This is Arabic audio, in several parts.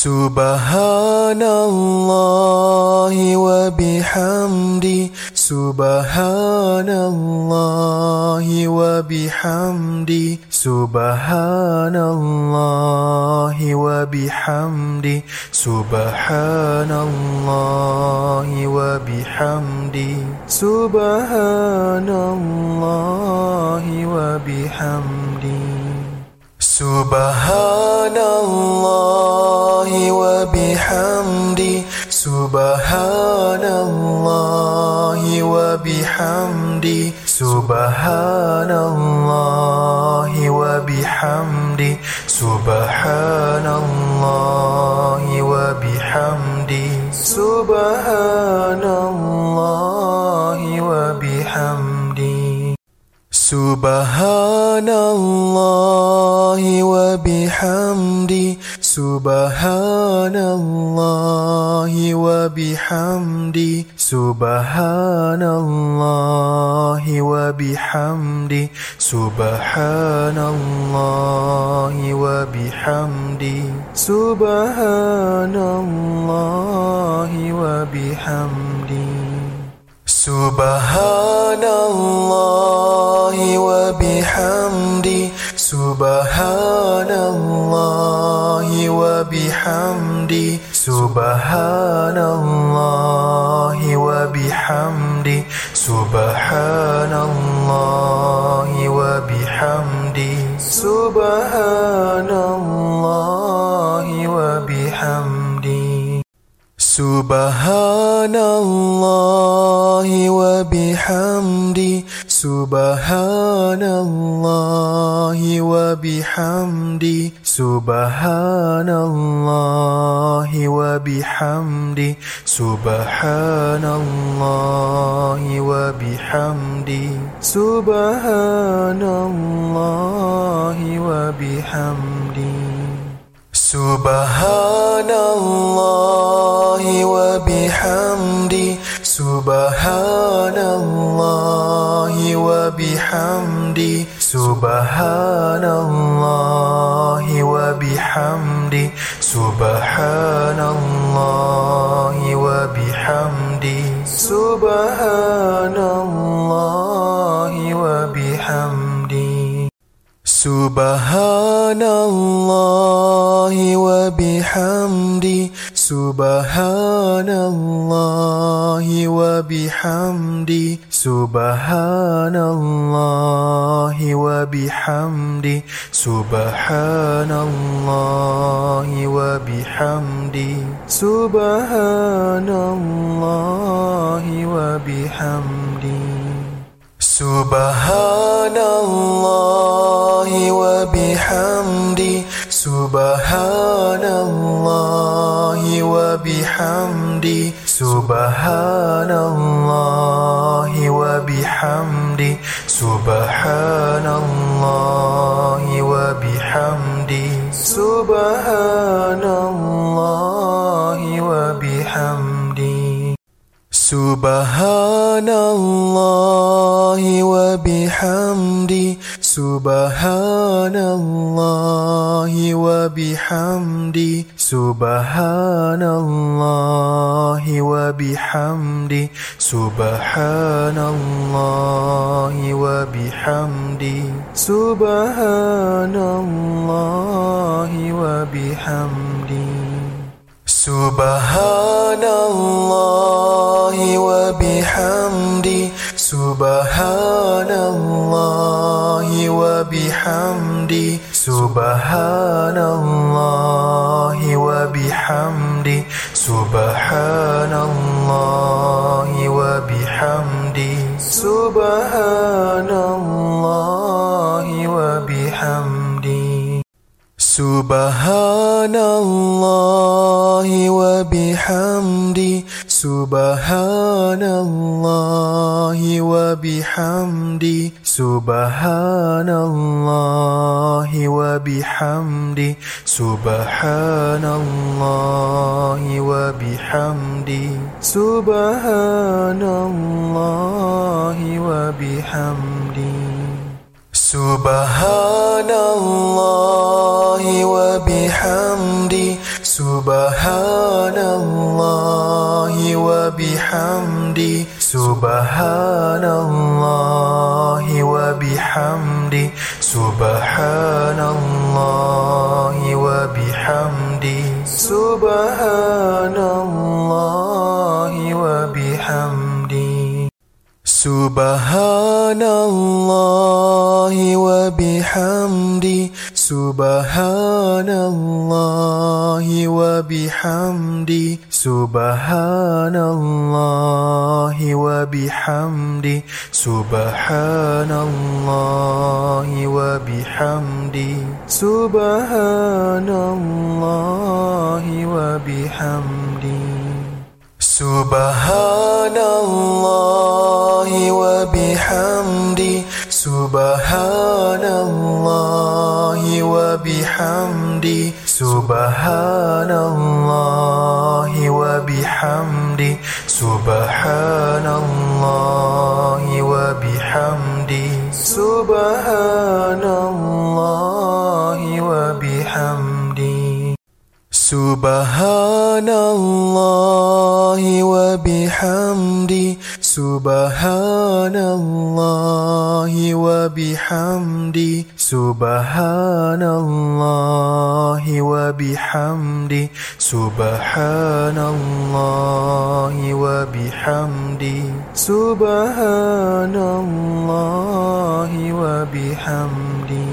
سبحان الله وبحمده سبحان الله وبحمده سبحان الله وبحمده سبحان الله وبحمده سبحان الله وبحمده سبحان الله وبحمده سبحان الله وبحمده سبحان الله وبحمده سبحان الله وبحمده سبحان الله وبحمده. سبحان الله وبحمده سبحان الله وبحمده سبحان الله وبحمده سبحان الله وبحمده سبحان الله وبحمده Subhanallah wa bihamdi. Subhanallah wa bihamdi. Subhanallah wa bihamdi. Subhanallah wa bihamdi. Subhanallah سبحان الله وبحمده سبحان الله وبحمده سبحان الله وبحمده سبحان الله وبحمده سبحان الله وبحمده. Subhanallah wa bihamdi. Subhanallah wa bihamdi. Subhanallah wa bihamdi. Subhanallah wa bihamdi. Subhanallah سبحان الله وبحمده سبحان الله وبحمده سبحان الله وبحمده سبحان الله وبحمده سبحان الله وبحمده سبحان الله وبحمده سبحان الله وبحمده سبحان الله وبحمده سبحان الله وبحمده سبحان الله سبحان الله وبحمده سبحان الله وبحمده سبحان الله وبحمده سبحان الله وبحمده سبحان الله وبحمده Subhanallah wa bihamdi. Subhanallah wa bihamdi. Subhanallah wa bihamdi. Subhanallah wa bihamdi. Subhanallah سبحان الله وبحمده سبحان الله وبحمده سبحان الله وبحمده سبحان الله وبحمده سبحان الله وبحمده. سبحان الله وبحمدي سبحان الله وبحمدي سبحان الله وبحمدي سبحان الله وبحمده سبحان الله Subhanallah wa bihamdi. Subhanallah wa bihamdi. Subhanallah wa bihamdi. Subhanallah wa bihamdi. Subhanallah wa bihamdi. Subhanallah الله سبحان الله وبحمدي سبحان الله وبحمدي سبحان الله وبحمدي سبحان الله وبحمدي سبحان الله وبحمدي سبحان الله وبحمدي سبحان الله وبحمدي سبحان الله وبحمدي سبحان الله وبحمدي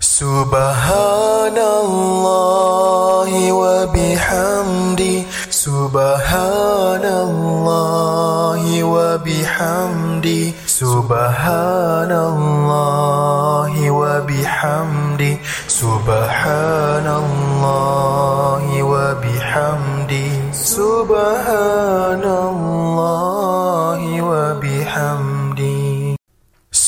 سبحان الله وبحمدي سبحان الله وبحمدي سبحان الله وبحمدي سبحان الله وبحمدي سبحان الله وبحمدي.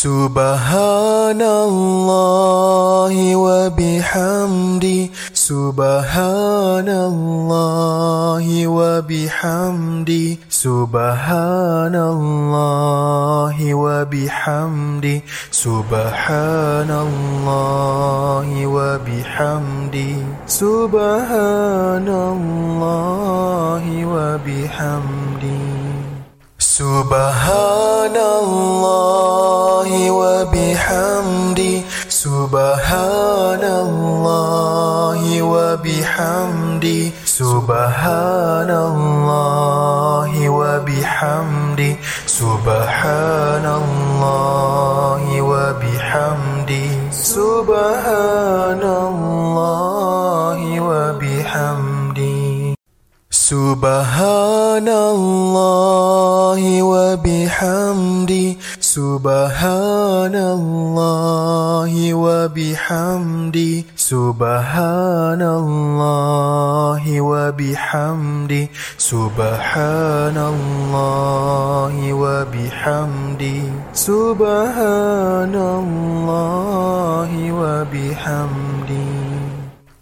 سبحان الله وبحمدي سبحان الله وبحمدي سبحان الله وبحمدي سبحان الله وبحمدي سبحان الله وبحمدي سبحان الله وبحمدي سبحان الله وبحمدي سبحان الله وبحمدي سبحان الله وبحمدي سبحان الله وبحمدي سبحان الله وبحمدي سبحان الله وبحمدي سبحان الله وبحمدي سبحان الله وبحمدي سبحان الله وبحمدي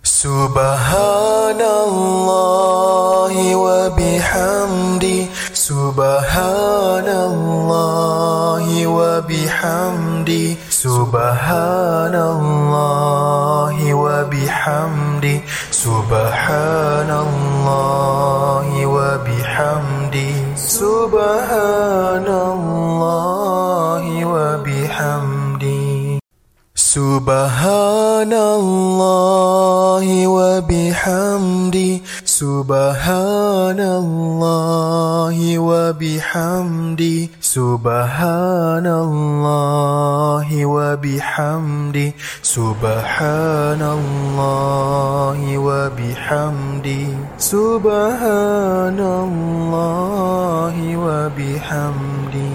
سبحان الله وبحمدي سبحان الله وبحمدي سبحان الله وبحمدي سبحان الله وبحمدي سبحان الله وبحمدي سبحان الله وبحمدي سبحان الله وبحمدي سبحان الله وبحمدي سبحان الله وبحمدي سبحان الله وبحمدي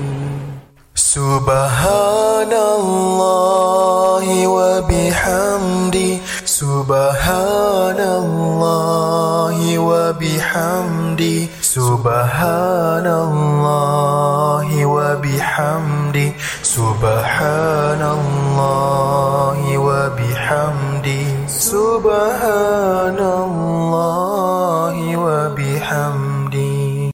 سبحان الله وبحمدي سبحان الله وبحمدي سبحان الله وبحمدي سبحان الله وبحمدي سبحان الله وبحمدي.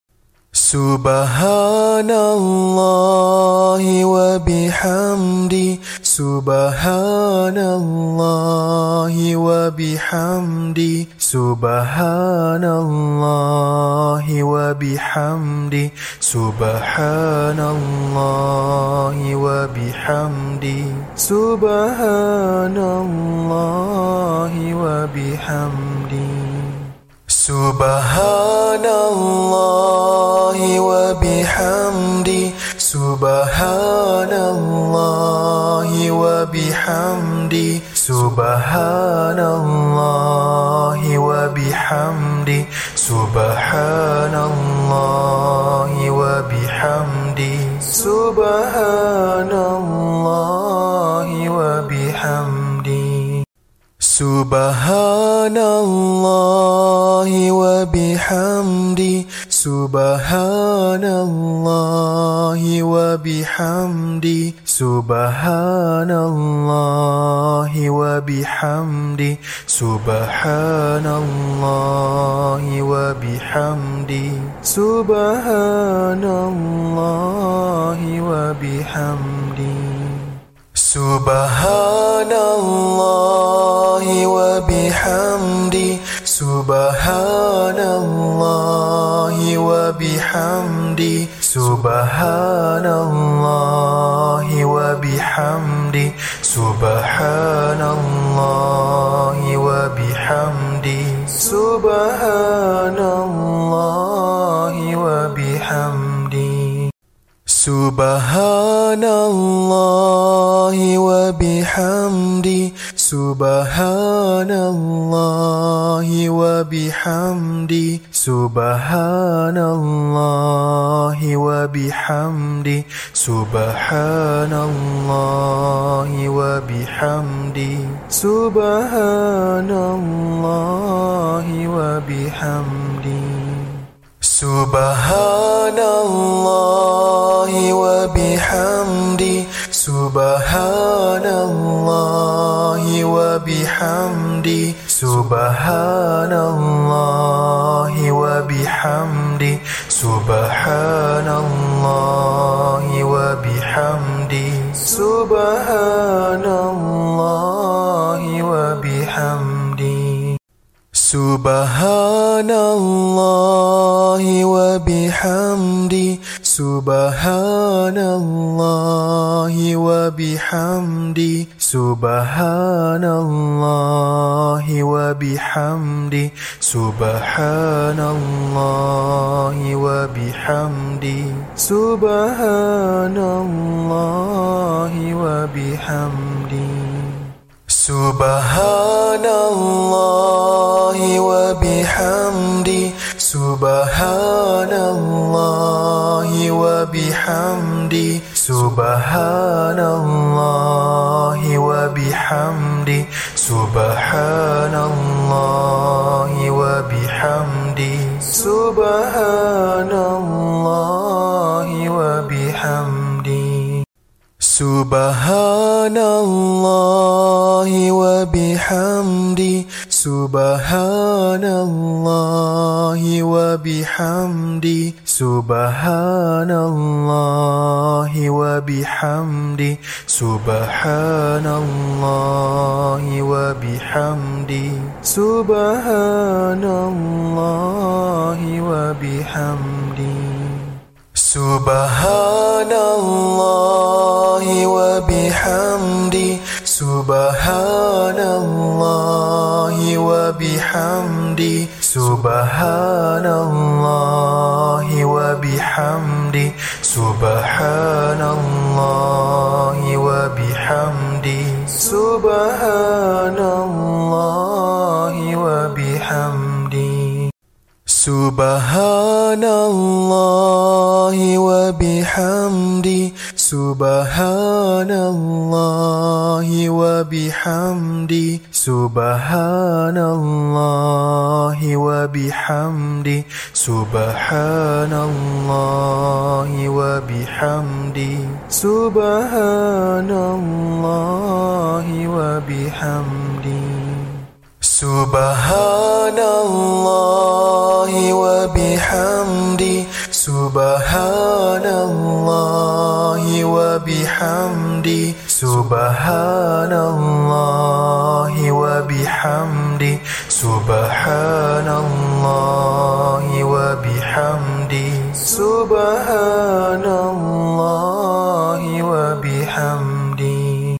سبحان الله وبحمدي سبحان الله وبحمده سبحان الله وبحمده سبحان الله وبحمده سبحان الله وبحمده سبحان الله وبحمده سبحان الله وبحمده سبحان الله وبحمده سبحان الله وبحمده سبحان الله وبحمده سبحان الله وبحمده سبحان الله وبحمده سبحان الله وبحمده سبحان الله وبحمده سبحان الله وبحمده سبحان الله وبحمده Subhanallah wa bihamdi. Subhanallah wa bihamdi. Subhanallah wa bihamdi. Subhanallah wa bihamdi. Subhanallah wa bihamdi. سبحان الله وبحمده سبحان الله وبحمده سبحان الله وبحمده سبحان الله وبحمده سبحان الله وبحمده. Subhanallah wa bihamdi. Subhanallah wa bihamdi. Subhanallah wa bihamdi. Subhanallah wa bihamdi. Subhanallah wa bihamdi. سبحان الله وبحمده سبحان الله وبحمده سبحان الله وبحمده سبحان الله وبحمده سبحان الله وبحمده سبحان الله وبحمده. سبحان الله وبحمده. سبحان الله وبحمده. سبحان الله وبحمده. سبحان الله وبحمده. سبحان الله وبحمده سبحان الله وبحمده سبحان الله وبحمده سبحان الله وبحمده سبحان الله وبحمده Subhanallah wa bihamdi. Subhanallah wa bihamdi. Subhanallah wa bihamdi. Subhanallah wa bihamdi. Subhanallah wa bihamdi. سبحان الله وبحمده سبحان الله وبحمده سبحان الله وبحمده سبحان الله وبحمده سبحان الله وبحمده Subhanallahi wa bihamdi. Subhanallahi wa bihamdi. Subhanallahi wa bihamdi. Subhanallahi wa bihamdi.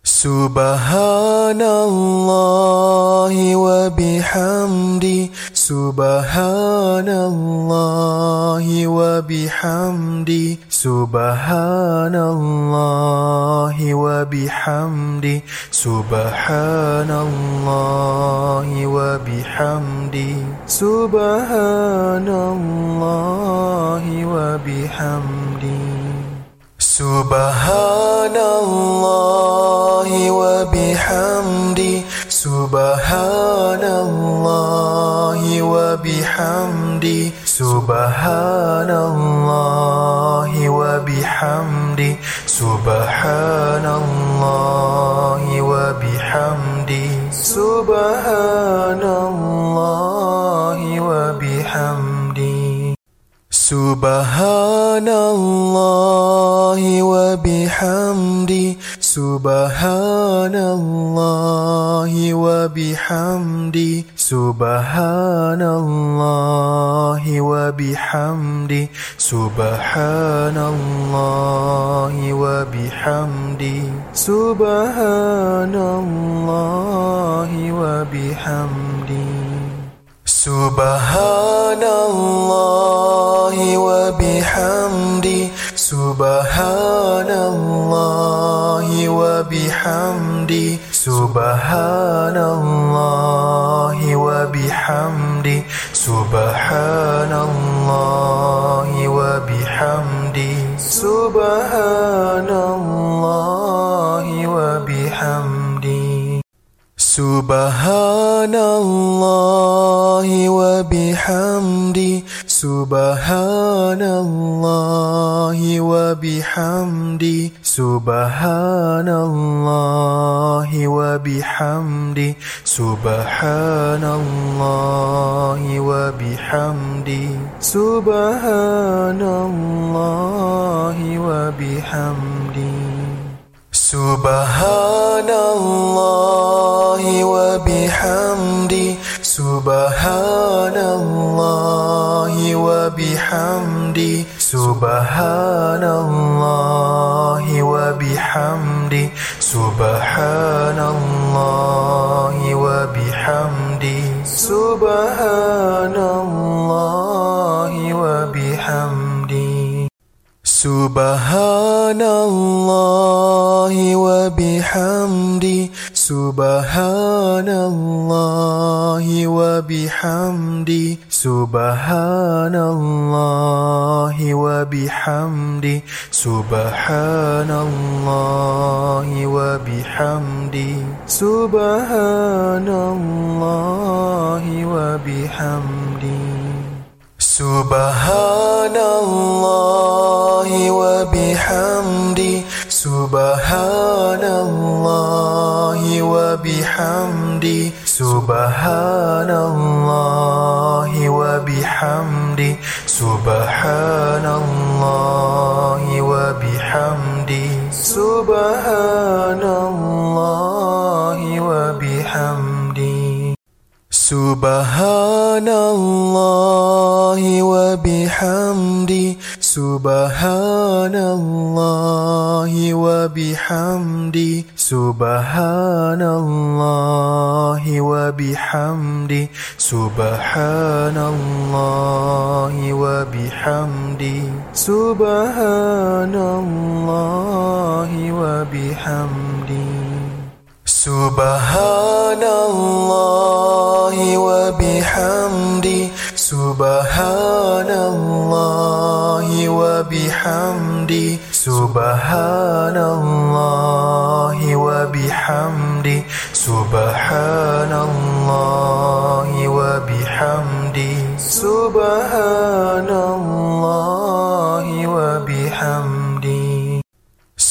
Subhanallahi wa bihamdi wa bihamdi. سبحان الله وبحمده سبحان الله وبحمده سبحان الله وبحمده سبحان الله وبحمده سبحان الله وبحمده Subhanallah wa bihamdi. Subhanallah wa bihamdi. Subhanallah wa bihamdi. Subhanallah wa bihamdi. Subhanallah wa bihamdi. سبحان الله وبحمده سبحان الله وبحمده سبحان الله وبحمده سبحان الله وبحمده سبحان الله وبحمده Subhanallah wa bihamdi. Subhanallah wa bihamdi. Subhanallah wa bihamdi. Subhanallah wa bihamdi. Subhanallah wa bihamdi. سبحان الله وبحمده سبحان الله وبحمده سبحان الله وبحمده سبحان الله وبحمده سبحان الله وبحمده سبحان الله وبحمده سبحان الله وبحمده سبحان الله وبحمده سبحان الله وبحمده سبحان الله وبحمده سبحان الله وبحمده سبحان الله وبحمده سبحان الله وبحمده سبحان الله وبحمده سبحان الله وبحمده Subhanallah wa bihamdi. Subhanallah wa bihamdi. Subhanallah wa bihamdi. Subhanallah wa bihamdi. Subhanallah wa bihamdi. سبحان الله وبحمده سبحان الله وبحمده سبحان الله وبحمده سبحان الله وبحمده. Subhanallah wa bihamdi. Subhanallah wa bihamdi. Subhanallah wa bihamdi. Subhanallah wa bihamdi. Subhanallah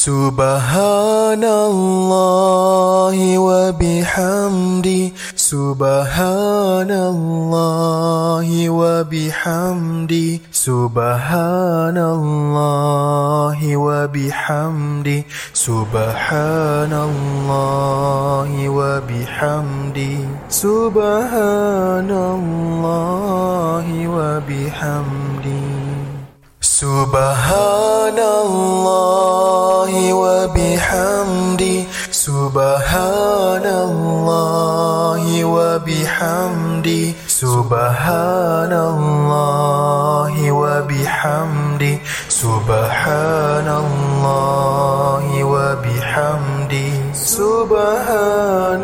سبحان الله وبحمده سبحان الله وبحمده سبحان الله وبحمده سبحان الله وبحمده سبحان الله وبحمده Subhanallah wa bihamdi. Subhanallah wa bihamdi. Subhanallah wa bihamdi. Subhanallah wa bihamdi. Subhanallah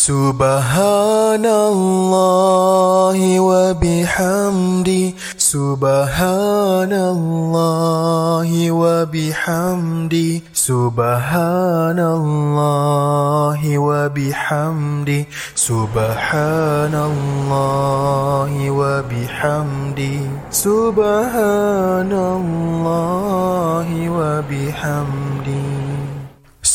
سبحان الله وبحمده سبحان الله وبحمده سبحان الله وبحمده سبحان الله وبحمده سبحان الله وبحمده.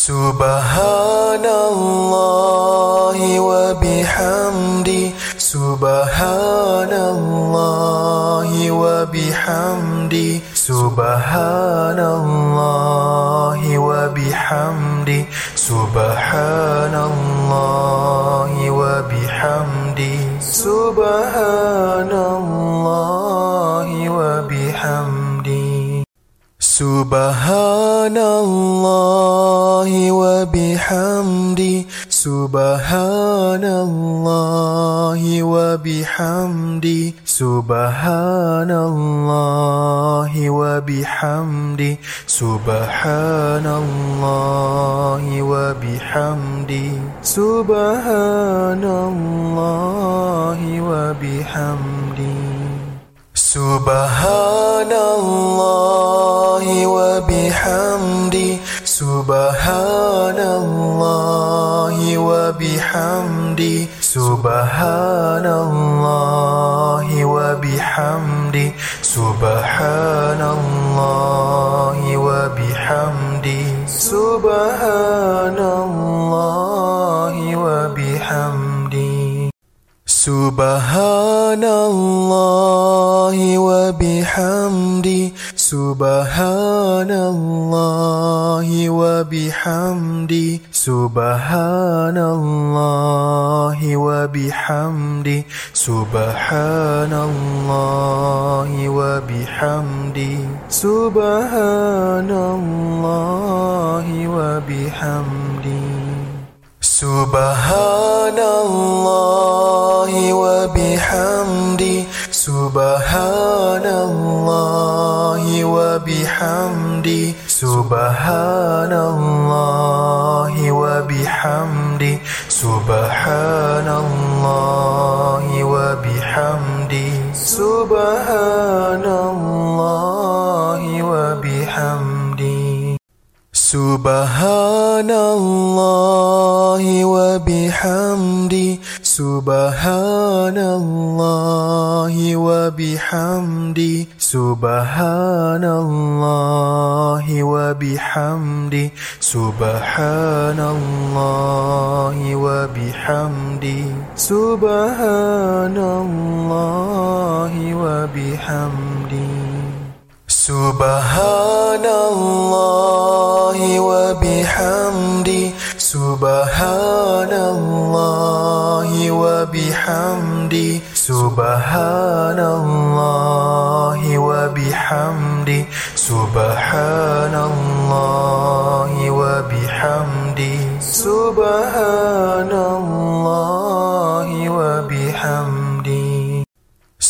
سبحان الله وبحمده سبحان الله وبحمده سبحان الله وبحمده سبحان الله وبحمده سبحان الله سبحان الله وبحمده سبحان الله وبحمده سبحان الله وبحمده سبحان الله وبحمده سبحان الله وبحمده. سبحان الله وبحمده سبحان الله وبحمده سبحان الله وبحمده سبحان الله وبحمده سبحان الله وبحمده. سبحان الله وبحمده سبحان الله وبحمده سبحان الله وبحمده سبحان الله وبحمده سبحان الله وبحمده سبحان الله وبحمده سبحان الله وبحمده سبحان الله وبحمده سبحان الله وبحمده سبحان سبحان الله وبحمده سبحان الله وبحمده سبحان الله وبحمده سبحان الله وبحمده سبحان الله وبحمده. Subhanallah wa bihamdi. Subhanallah wa bihamdi. Subhanallah wa bihamdi. Subhanallah wa bihamdi. Subhanallah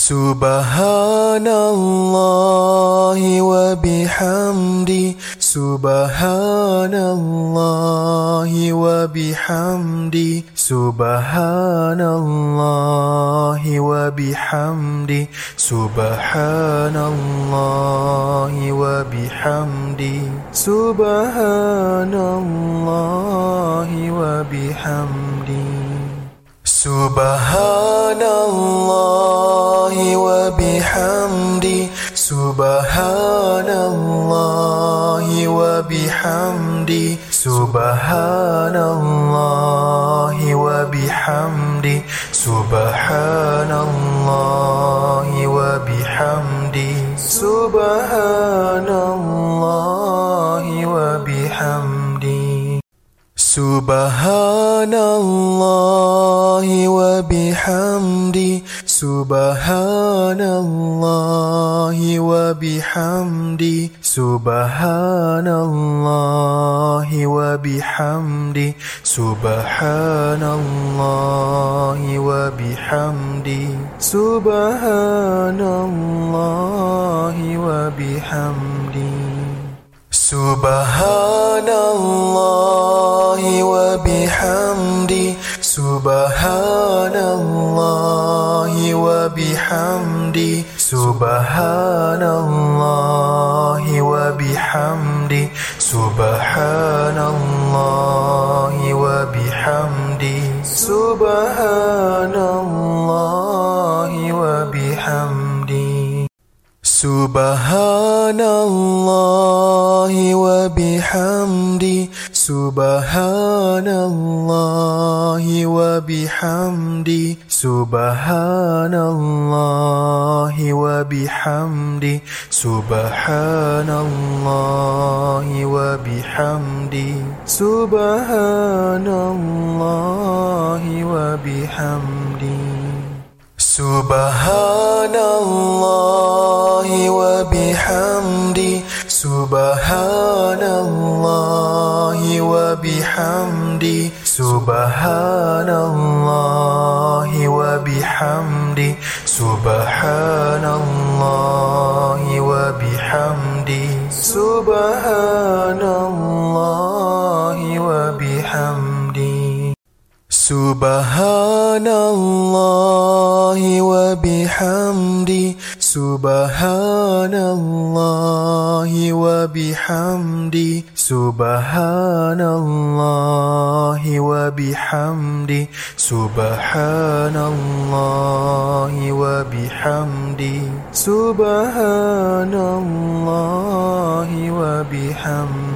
سبحان الله وبحمده سبحان الله وبحمده سبحان الله وبحمده سبحان الله وبحمده سبحان الله وبحمده سبحان الله وبحمده سبحان الله وبحمده سبحان الله وبحمده سبحان الله وبحمده سبحان الله سبحان الله وبحمده سبحان الله وبحمده سبحان الله وبحمده سبحان الله وبحمده سبحان الله وبحمده سبحان الله وبحمده سبحان الله وبحمده سبحان الله وبحمده سبحان الله وبحمده سبحان الله سبحان الله وبحمده سبحان الله وبحمده سبحان الله وبحمده سبحان الله وبحمده سبحان الله وبحمده. سبحان الله وبحمده سبحان الله وبحمده سبحان الله وبحمده سبحان الله وبحمده سبحان الله سبحان الله وبحمده سبحان الله وبحمده سبحان الله وبحمده سبحان الله وبحمده سبحان الله وبحمده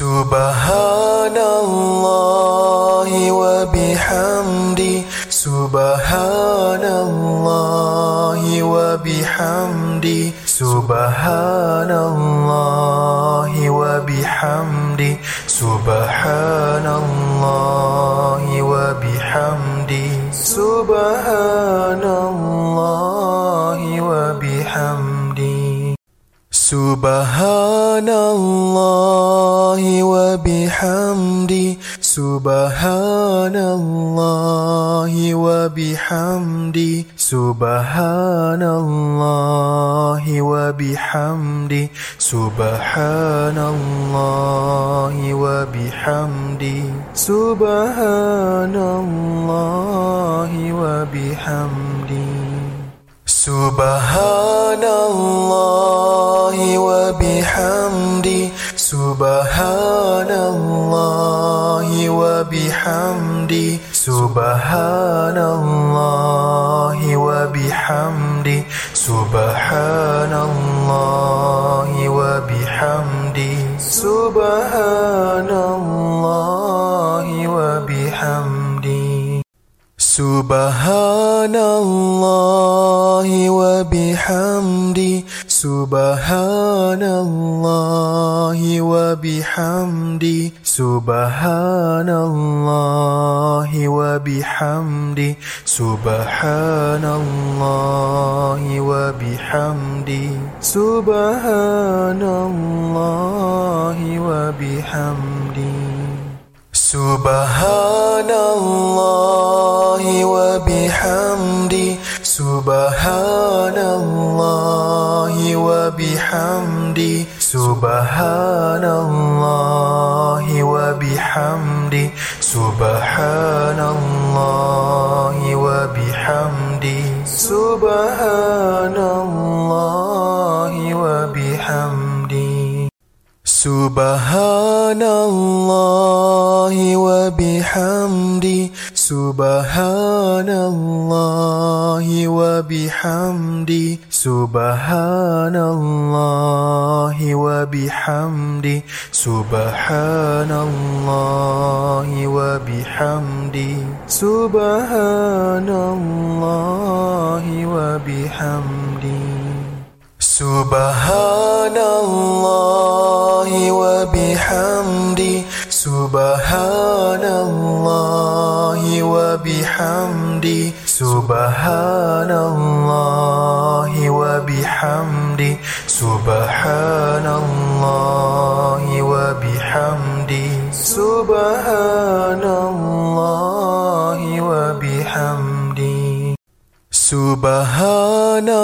سبحان الله وبحمده سبحان الله وبحمده سبحان الله وبحمده سبحان الله وبحمده سبحان الله سبحان الله وبحمده سبحان الله وبحمده سبحان الله وبحمده سبحان الله وبحمده سبحان الله وبحمده Subhanallah wa bihamdi. Subhanallah wa bihamdi. Subhanallah wa bihamdi. Subhanallah wa bihamdi. Subhanallah. سبحان الله وبحمده سبحان الله وبحمده سبحان الله وبحمده سبحان الله وبحمده سبحان الله وبحمده. سبحان الله وبحمده سبحان الله وبحمده سبحان الله وبحمده سبحان الله وبحمده سبحان سبحان الله وبحمده سبحان الله وبحمده سبحان الله وبحمده سبحان الله وبحمده سبحان الله وبحمده سبحان الله وبحمده سبحان الله وبحمده سبحان الله وبحمده سبحان الله وبحمده سبحان الله Subhanallah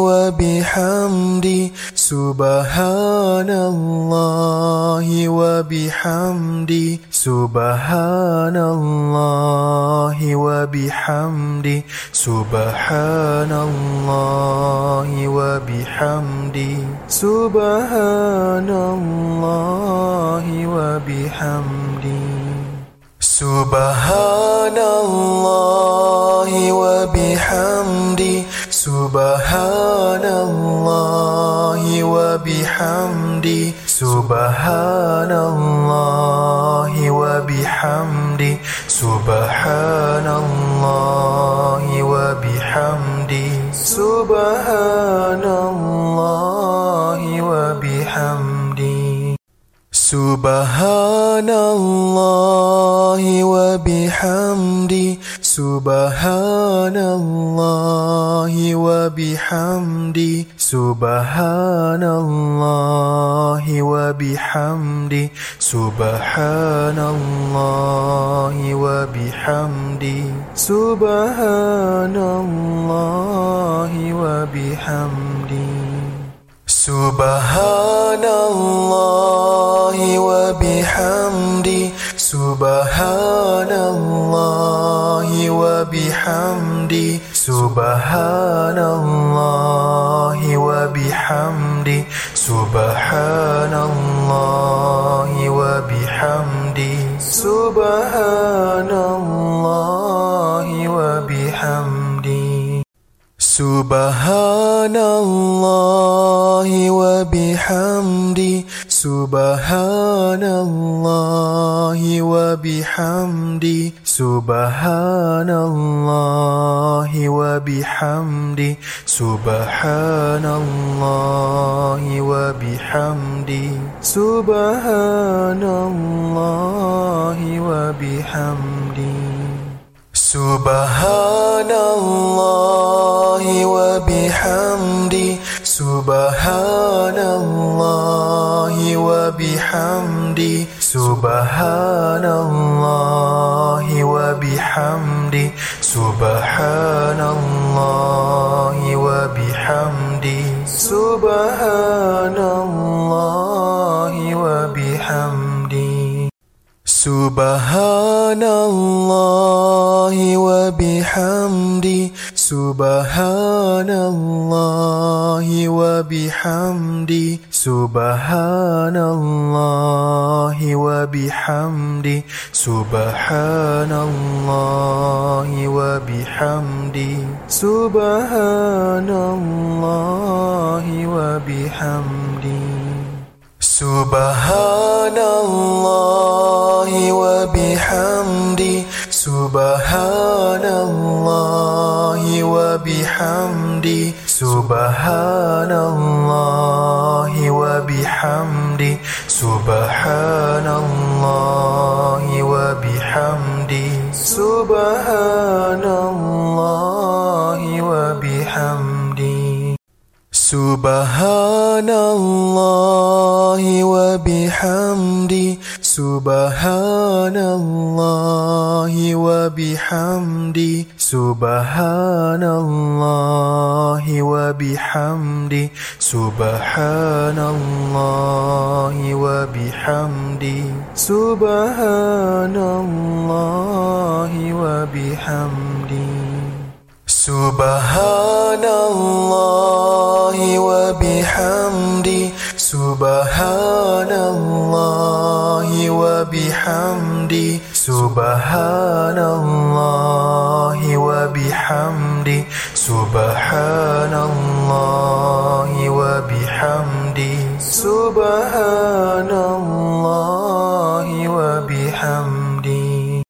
wa bihamdi. Subhanallah wa bihamdi. Subhanallah wa bihamdi. Subhanallah wa bihamdi. Subhanallah wa bihamdi. Subhanallah wa bihamdi subhanallahi wa bihamdi subhanallahi wa bihamdi subhanallahi wa bihamdi subhanallahi wa bihamdi. Subhanallahi wa bihamdi سبحان الله وبحمده سبحان الله وبحمده سبحان الله وبحمده سبحان الله وبحمده سبحان الله وبحمده سبحان الله وبحمده. سبحان الله وبحمده. سبحان الله وبحمده. سبحان الله وبحمده. سبحان الله وبحمده. سبحان الله وبحمده سبحان الله وبحمده سبحان الله وبحمده سبحان الله وبحمده سبحان الله وبحمده Subhanallah wa bihamdi. Subhanallah wa bihamdi. Subhanallah wa bihamdi. Subhanallah wa bihamdi. Subhanallah wa bihamdi. سبحان الله وبحمده سبحان الله وبحمده سبحان الله وبحمده سبحان الله وبحمده سبحان الله وبحمده. سبحان الله وبحمده. سبحان الله وبحمده. سبحان الله وبحمده. سبحان الله وبحمده. سبحان الله وبحمده. سبحان الله وبحمده سبحان الله وبحمده سبحان الله وبحمده سبحان الله وبحمده سبحان الله وبحمده سبحان الله وبحمدي سبحان الله وبحمدي سبحان الله وبحمدي سبحان الله وبحمدي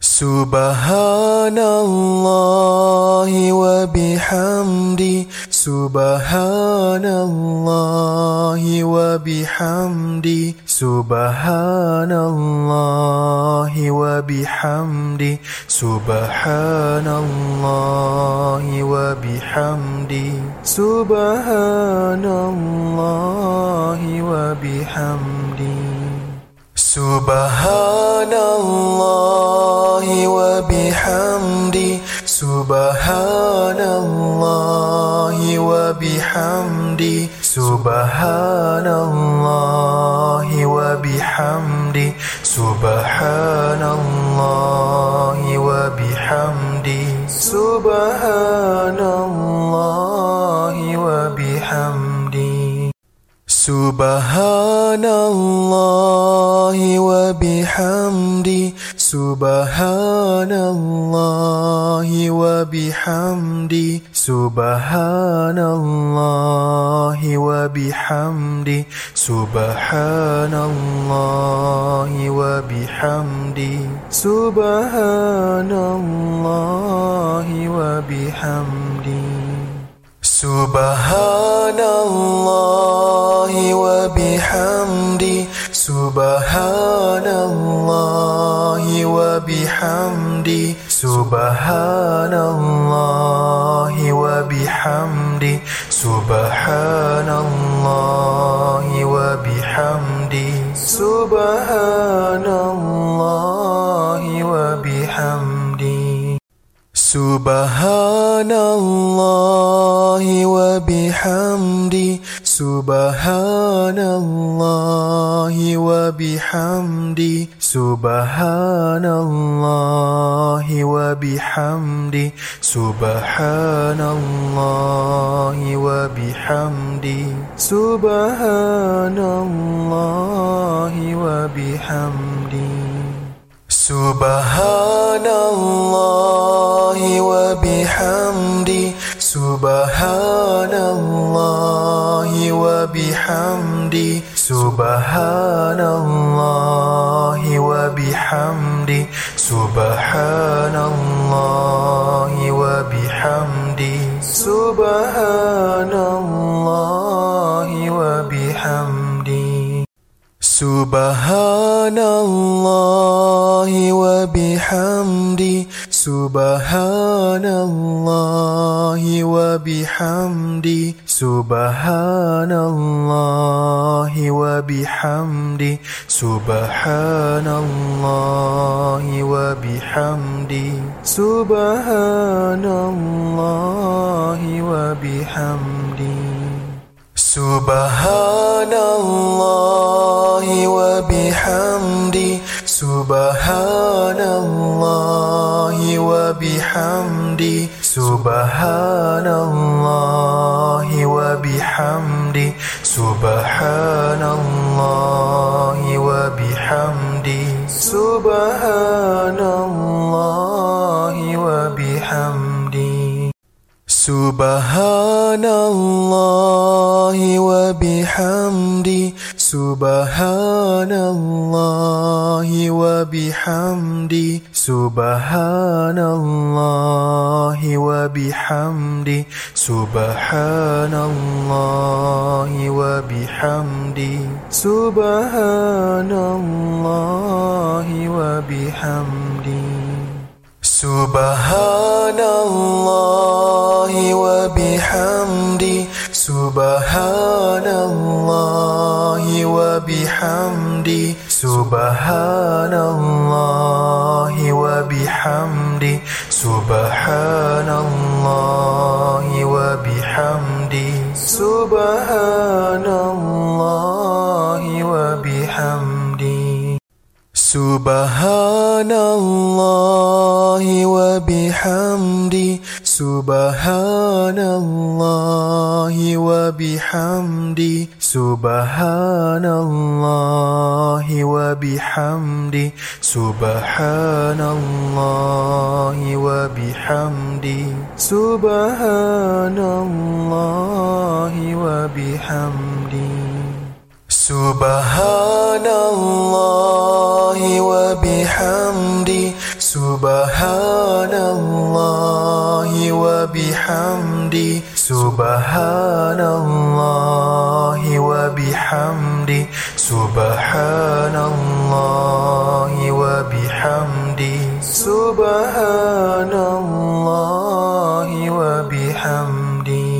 سبحان الله وبحمدي سبحان الله وبحمدي سبحان الله وبحمدي سبحان الله وبحمدي سبحان الله وبحمدي سبحان الله وبحمدي Subhanallah wa bihamdi. Subhanallah wa bihamdi. Subhanallah wa bihamdi. Subhanallah wa bihamdi. Subhanallah wa bihamdi سبحان الله وبحمدي سبحان الله وبحمدي سبحان الله وبحمدي سبحان الله وبحمدي سبحان الله وبحمدي سبحان الله وبحمدي سبحان الله وبحمدي سبحان الله وبحمدي سبحان الله وبحمدي سبحان الله وبحمدي سبحان الله وبحمدي سبحان الله وبحمدي سبحان الله وبحمدي سبحان الله وبحمدي سبحان الله وبحمدي سبحان الله وبحمدي سبحان الله وبحمدي سبحان الله وبحمدي سبحان الله وبحمدي سبحان الله وبحمدي سبحان الله وبحمدي سبحان الله وبحمدي سبحان الله وبحمدي سبحان الله وبحمدي سبحان الله وبحمدي Subhanallah wa bihamdi. Subhanallah wa bihamdi. Subhanallah wa bihamdi. Subhanallah wa bihamdi. Subhanallah wa bihamdi سبحان الله وبحمدي سبحان الله وبحمدي سبحان الله وبحمدي سبحان الله وبحمدي سبحان الله وبحمدي Subhanallah wa bihamdi. Subhanallah wa bihamdi. Subhanallah wa bihamdi. Subhanallah wa bihamdi. Subhanallah wa bihamdi سبحان الله وبحمده سبحان الله وبحمده سبحان الله وبحمده سبحان الله وبحمده سبحان الله وبحمده سبحان الله وبحمده. سبحان الله وبحمده. سبحان الله وبحمده. سبحان الله وبحمده.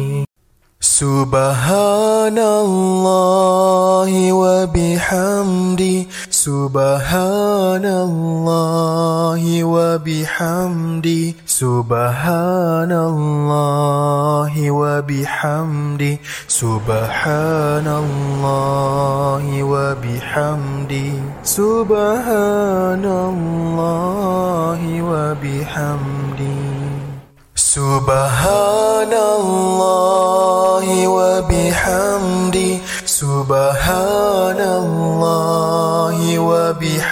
سبحان الله وبحمده. سبحان الله وبحمده سبحان الله وبحمده سبحان الله وبحمده سبحان الله وبحمده سبحان الله وبحمده سبحان الله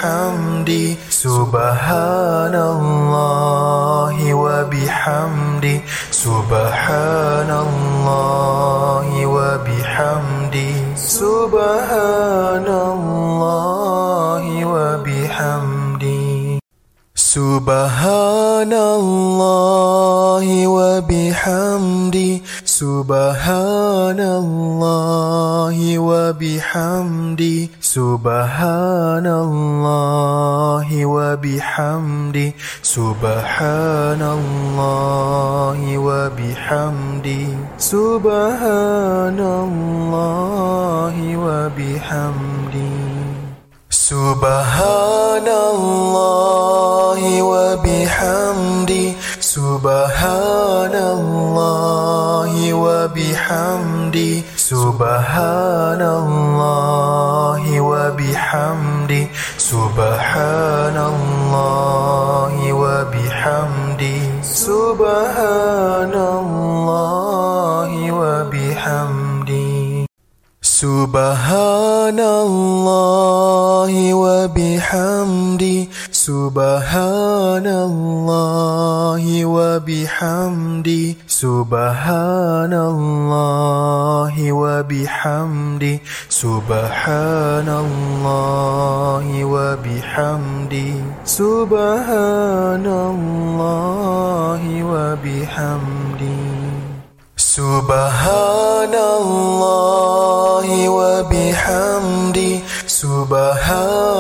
bihamdi subhanallah wa bihamdi subhanallah wa bihamdi subhanallah wa bihamdi subhanallah wa bihamdi subhanallah wa bihamdi سبحان الله وبحمده سبحان الله وبحمده سبحان الله وبحمده سبحان الله وبحمده سبحان الله وبحمده. سبحان الله وبحمده سبحان الله وبحمده سبحان الله وبحمده. سبحان الله وبحمده سبحان الله وبحمده سبحان الله وبحمده سبحان الله وبحمده سبحان الله وبحمده سبحان الله وبحمده سبحان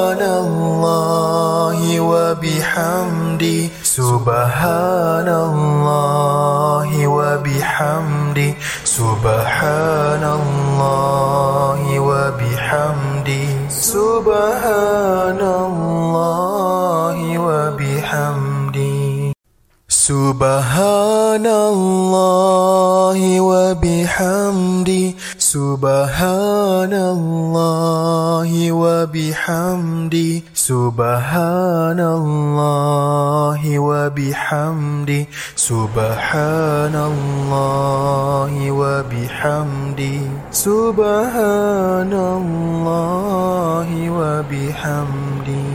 hamdi subhanallah wa bihamdi subhanallah wa bihamdi subhanallah wa bihamdi. Subhanallah wa bihamdi subhanallah wa bihamdi. سبحان الله وبحمده سبحان الله وبحمده سبحان الله وبحمده.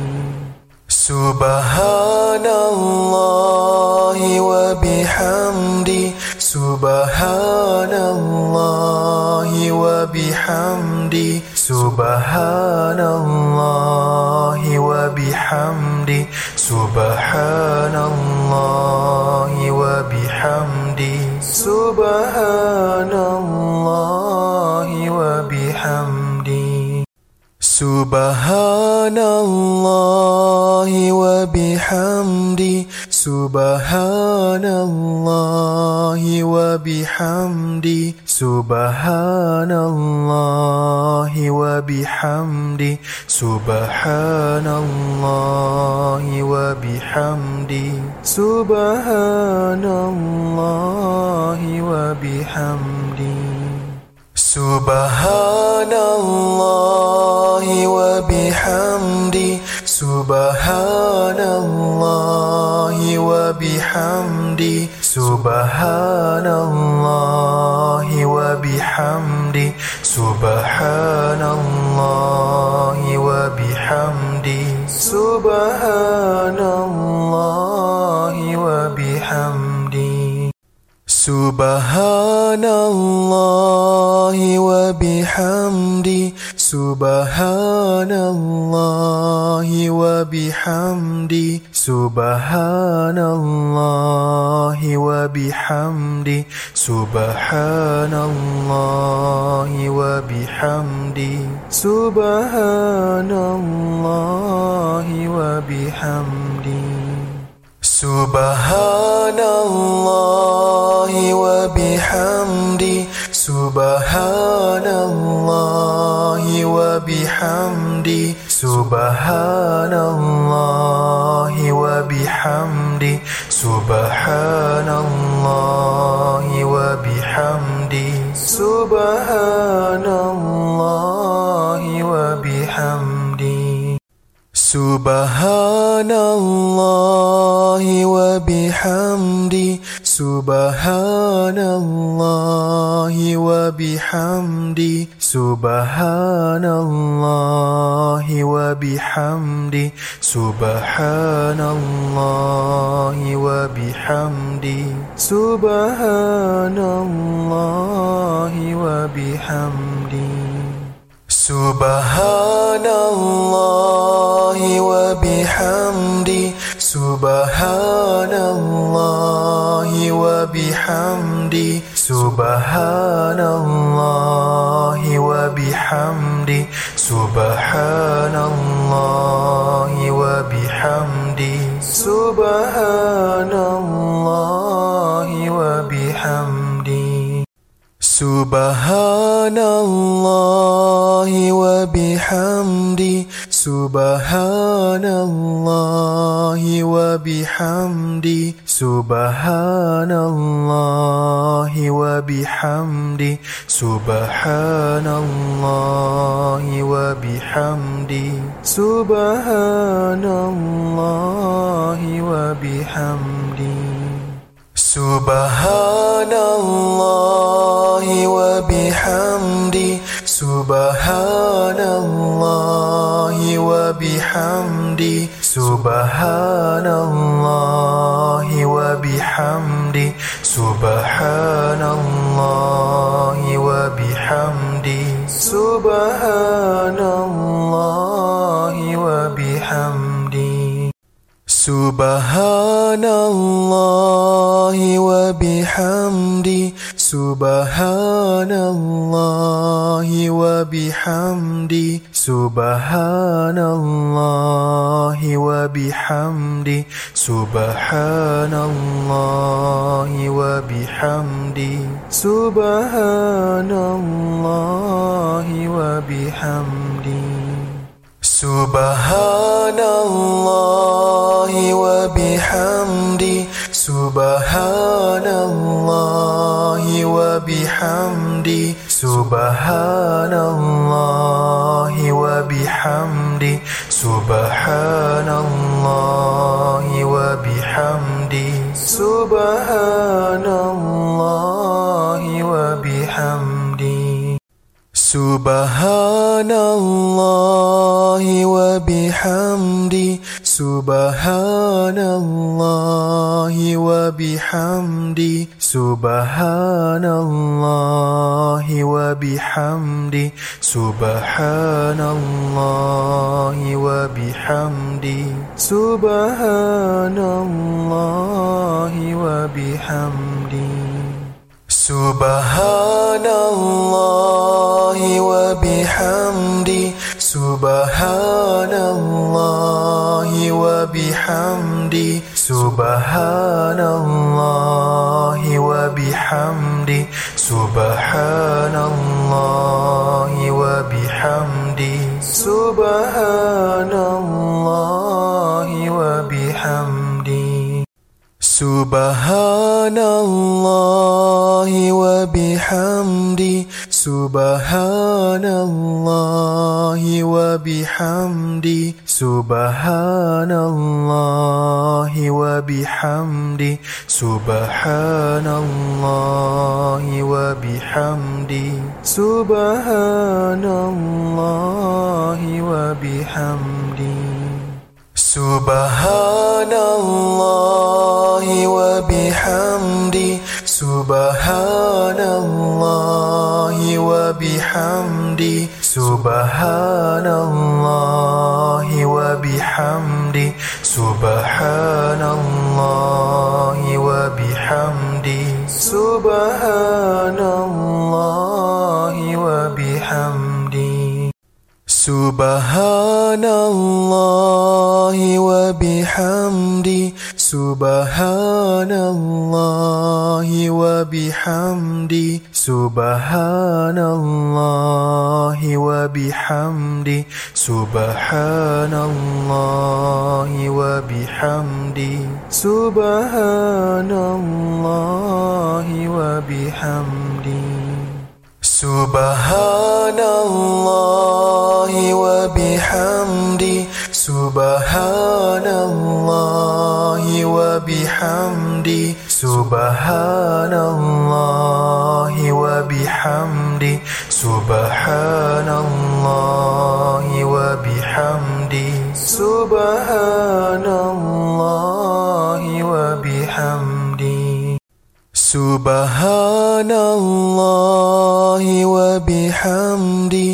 سبحان الله وبحمده. سبحان الله وبحمده سبحان الله وبحمده سبحان الله وبحمده سبحان الله وبحمده سبحان الله وبحمده سبحان الله وبحمده سبحان الله وبحمده سبحان الله وبحمده سبحان الله وبحمده سبحان الله وبحمده Subhanallahi wa bihamdi. Subhanallahi wa bihamdi. Subhanallahi wa bihamdi. Subhanallahi wa bihamdi. Subhanallahi wa bihamdi. سبحان الله وبحمده سبحان الله وبحمده سبحان الله وبحمده سبحان الله وبحمده سبحان الله وبحمده سبحان الله وبحمده. سبحان الله وبحمده. سبحان الله وبحمده. سبحان الله وبحمده. سبحان الله وبحمده. سبحان الله وبحمده سبحان الله وبحمده سبحان الله وبحمده سبحان الله وبحمده سبحان الله وبحمده سبحان الله وبحمده سبحان الله وبحمده سبحان الله وبحمده سبحان الله وبحمده سبحان الله وبحمده سبحان الله وبحمده سبحان الله وبحمده سبحان الله وبحمده سبحان الله وبحمده سبحان الله وبحمده. سبحان الله وبحمده سبحان الله وبحمده سبحان الله وبحمده سبحان الله وبحمده سبحان الله وبحمده سبحان الله وبحمده سبحان الله وبحمده سبحان الله وبحمده سبحان الله وبحمده سبحان الله وبحمده. سبحان الله وبحمده سبحان الله وبحمده سبحان الله وبحمده سبحان الله وبحمده سبحان الله وبحمده سبحان الله وبحمده. سبحان الله وبحمده سبحان الله وبحمده سبحان الله وبحمده سبحان الله وبحمده Subhanallah wa bihamdi سبحان الله وبحمدي سبحان الله وبحمدي سبحان الله وبحمدي سبحان الله وبحمدي سبحان الله وبحمدي سبحان الله وبحمدي سبحان الله وبحمدي سبحان الله وبحمدي سبحان الله وبحمدي سبحان الله وبحمدي سبحان الله وبحمدي سبحان الله وبحمدي سبحان الله وبحمدي سبحان الله وبحمدي سبحان الله وبحمدي سبحان الله وبحمدي سبحان الله وبحمدي سبحان الله وبحمدي سبحان الله وبحمدي سبحان الله وبحمدي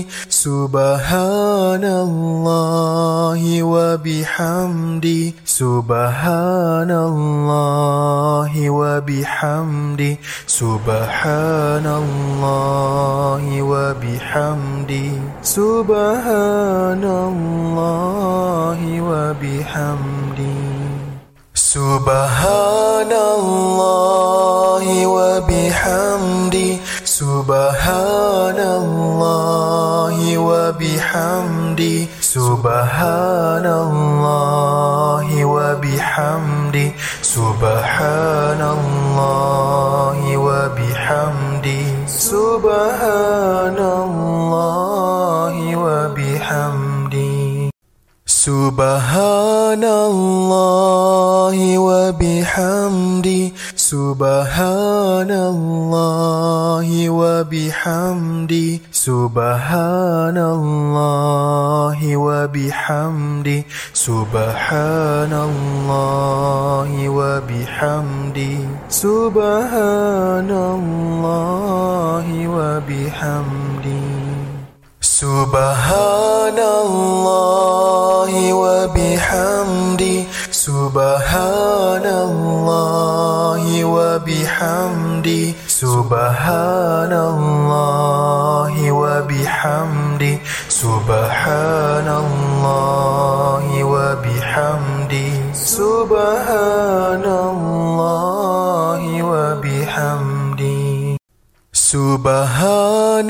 سبحان الله وبحمدي سبحان الله وبحمدي سبحان الله وبحمدي سبحان الله وبحمدي سبحان الله وبحمدي Subhanallah wa bihamdi. Subhanallah wa bihamdi. Subhanallah wa bihamdi. Subhanallah wa bihamdi. Subhanallah wa bihamdi سبحان الله وبحمدي سبحان الله وبحمدي سبحان الله وبحمدي سبحان الله وبحمدي سبحان الله وبحمدي Subhanallah wa bihamdi. Subhanallah wa bihamdi. Subhanallah wa bihamdi. Subhanallah wa bihamdi. Subhanallah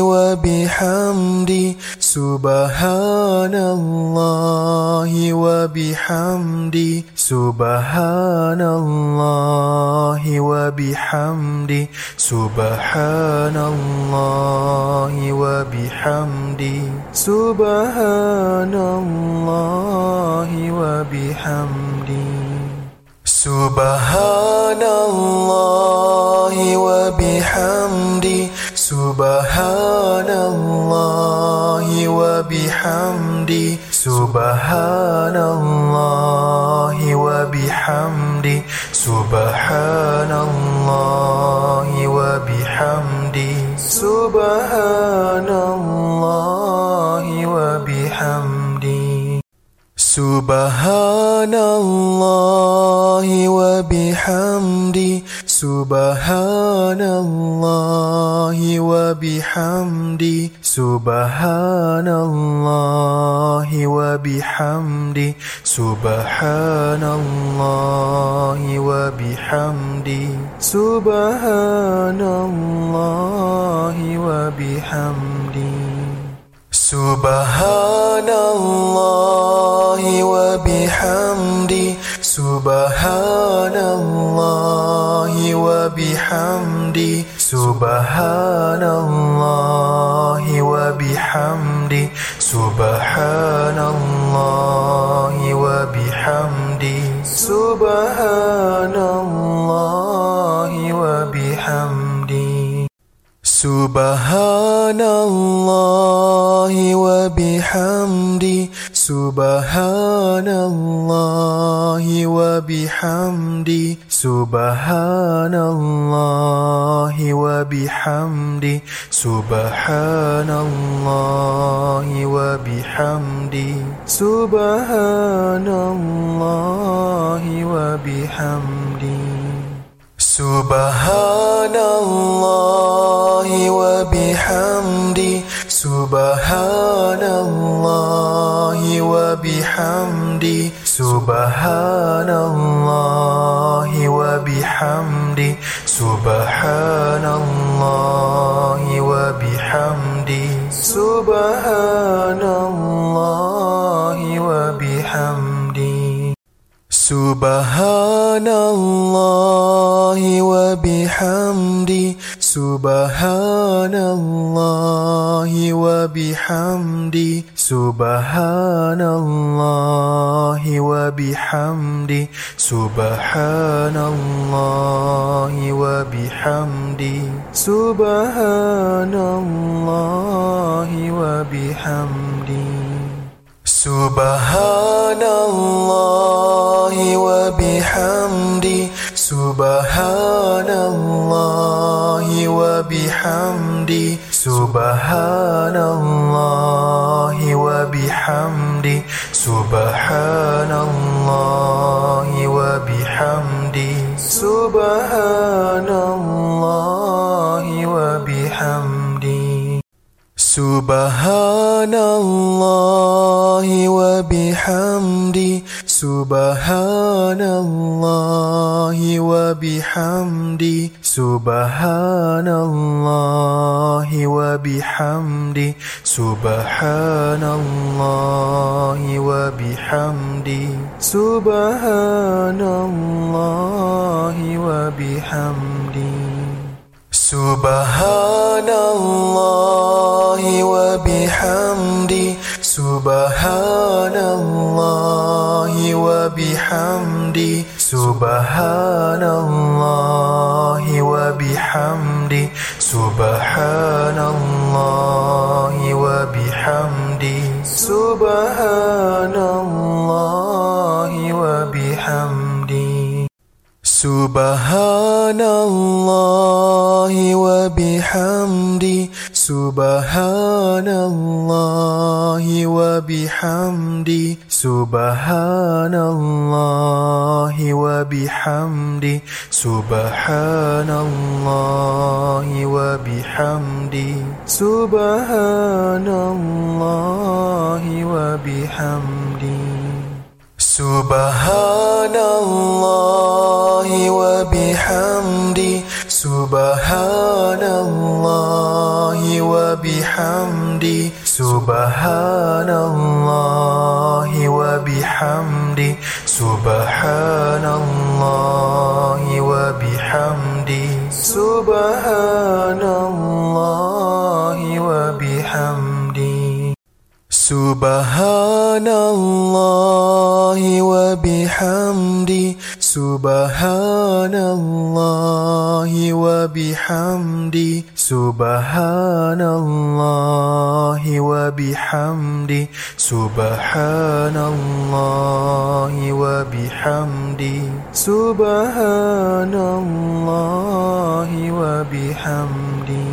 wa bihamdi سبحان الله وبحمدي سبحان الله وبحمدي سبحان الله وبحمدي سبحان الله وبحمدي سبحان الله وبحمدي Subhanallah wa bihamdi. Subhanallah wa bihamdi. Subhanallah wa bihamdi. Subhanallah wa bihamdi. Subhanallah wa bihamdi سبحان الله وبحمدي سبحان الله وبحمدي سبحان الله وبحمدي سبحان الله وبحمدي سبحان الله وبحمده. Subhanallah wa bihamdi. Subhanallah wa bihamdi. Subhanallah wa bihamdi. Subhanallah wa bihamdi. Subhanallah wa bihamdi. سبحان الله وبحمده سبحان الله وبحمده سبحان الله وبحمده سبحان الله وبحمده سبحان الله وبحمده سبحان الله وبحمده. سبحان الله وبحمده. سبحان الله وبحمده. سبحان الله وبحمده. سبحان الله وبحمده. سبحان الله وبحمده سبحان الله وبحمده سبحان الله وبحمده سبحان الله وبحمده سبحان الله وبحمده سبحان الله سبحان الله وبحمده سبحان الله وبحمده سبحان الله وبحمده سبحان الله وبحمده سبحان الله وبحمده سبحان الله وبحمده سبحان الله وبحمده سبحان الله وبحمده سبحان الله وبحمده. سبحان الله وبحمده سبحان الله وبحمده سبحان الله وبحمده سبحان الله وبحمده سبحان الله وبحمده سبحان الله وبحمده سبحان الله وبحمده سبحان الله وبحمده سبحان الله وبحمده سبحان الله وبحمده Subhanallah wa bihamdi. Subhanallah wa bihamdi. Subhanallah wa bihamdi. Subhanallah wa bihamdi. Subhanallah wa bihamdi. wa bihamdi سبحان الله وبحمده سبحان الله وبحمده سبحان الله وبحمده سبحان الله وبحمده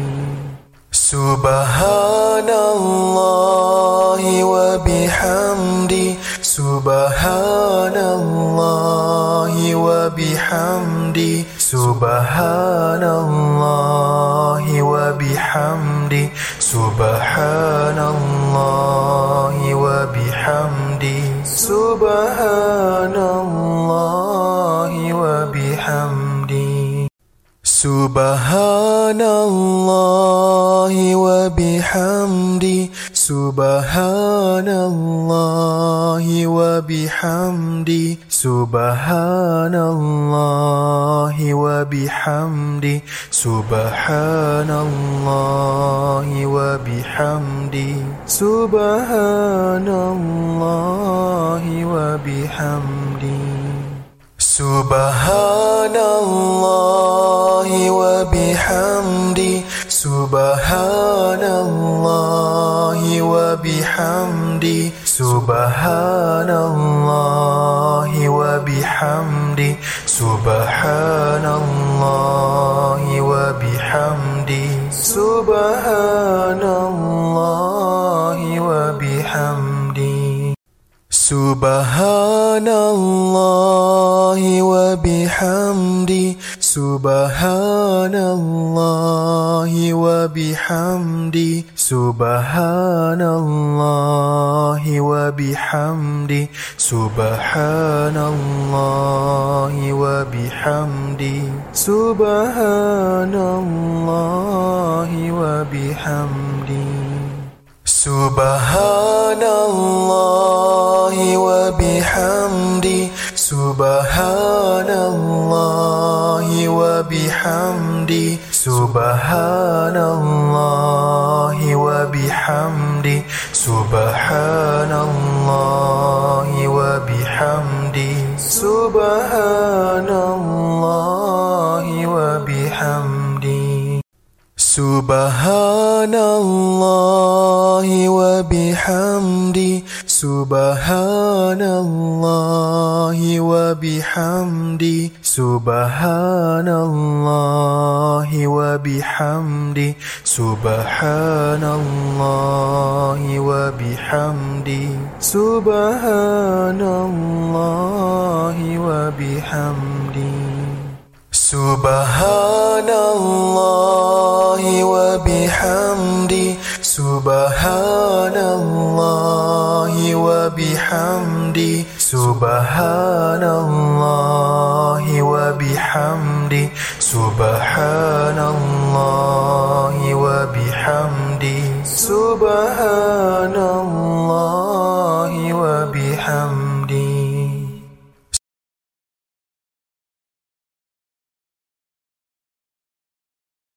سبحان الله وبحمده Subhanallahi wa bihamdi. Subhanallahi wa bihamdi. Subhanallahi wa bihamdi. Subhanallahi wa bihamdi. Subhanallahi wa bihamdi. سبحان الله وبحمده سبحان الله وبحمده سبحان الله وبحمده سبحان الله وبحمده سبحان الله وبحمده سبحان الله وبحمده سبحان الله وبحمده سبحان الله وبحمده سبحان الله وبحمده سبحان الله وبحمده سبحان الله وبحمده سبحان الله وبحمده سبحان الله وبحمده سبحان الله وبحمده سبحان الله وبحمده Subhanallah wa bihamdi. Subhanallah wa bihamdi. Subhanallah wa bihamdi. Subhanallah wa bihamdi. Subhanallah wa bihamdi. سبحان الله وبحمده سبحان الله وبحمده سبحان الله وبحمده سبحان الله وبحمده. سبحان الله وبحمده. Subhanallah wa bihamdi. Subhanallah wa bihamdi. Subhanallah wa bihamdi. Subhanallah